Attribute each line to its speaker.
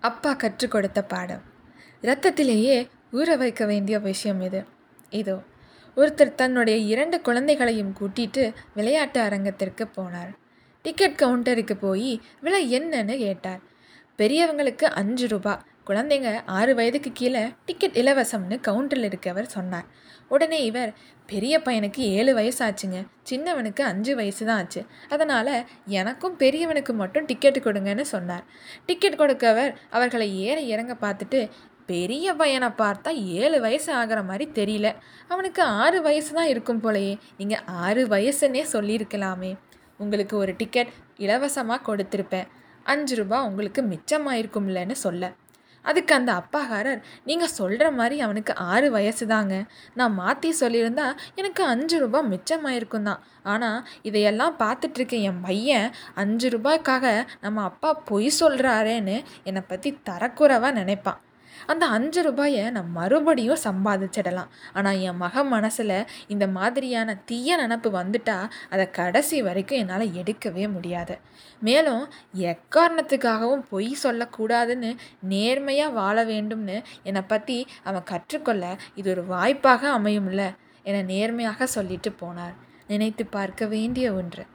Speaker 1: அப்பா கற்றுக் கொடுத்த பாடம். இரத்தத்திலேயே ஊற வைக்க வேண்டிய விஷயம் இது. இதோ ஒருத்தர் தன்னுடைய இரண்டு குழந்தைகளையும் கூட்டிட்டு விளையாட்டு அரங்கத்திற்கு போனார். டிக்கெட் கவுண்டருக்கு போய் விலை என்னன்னு கேட்டார். பெரியவங்களுக்கு அஞ்சு ரூபா குழந்தைங்க ஆறு வயதுக்கு கீழே டிக்கெட் இலவசம்னு கவுண்டரில் இருக்கவர் சொன்னார். உடனே இவர் பெரிய பையனுக்கு ஏழு வயசு ஆச்சுங்க சின்னவனுக்கு அஞ்சு வயசு தான் ஆச்சு. அதனால் எனக்கும் பெரியவனுக்கு மட்டும் டிக்கெட் கொடுங்கன்னு சொன்னார். டிக்கெட் கொடுக்கவர் அவர்களை ஏற இறங்க பார்த்துட்டு பெரிய பையனை பார்த்தா ஏழு வயசு ஆகிற மாதிரி தெரியல. அவனுக்கு ஆறு வயசு தான் இருக்கும் போலையே. நீங்கள் ஆறு வயசுன்னே சொல்லியிருக்கலாமே. உங்களுக்கு ஒரு டிக்கெட் இலவசமாக கொடுத்துருப்பேன். அஞ்சு ரூபா உங்களுக்கு மிச்சமாயிருக்கும்லன்னு சொல்ல. அதுக்கு அந்த அப்பாகாரர் நீங்கள் சொல்கிற மாதிரி அவனுக்கு ஆறு வயசு தாங்க. நான் மாற்றி சொல்லியிருந்தா எனக்கு அஞ்சு ரூபா மிச்சமாயிருக்கும் தான் ஆனால் இதையெல்லாம் பார்த்துட்ருக்க என் பையன் அஞ்சு ரூபாய்க்காக நம்ம அப்பா பொய் சொல்கிறாரேன்னு என்னை பற்றி தரக்குறவாக நினைப்பான். அந்த அஞ்சு ரூபாயை நான் மறுபடியும் சம்பாதிச்சிடலாம். ஆனால் என் மக மனசில் இந்த மாதிரியான தீய நினப்பு வந்துட்டா அதை கடைசி வரைக்கும் என்னால் எடுக்கவே முடியாது. மேலும் எக்காரணத்துக்காகவும் பொய் சொல்லக்கூடாதுன்னு நேர்மையாக வாழ வேண்டும்னு என்னை பற்றி அவன் கற்றுக்கொள்ள இது ஒரு வாய்ப்பாக அமையும்ல என நேர்மையாக சொல்லிட்டு போனார். நினைத்து பார்க்க வேண்டிய ஒன்று.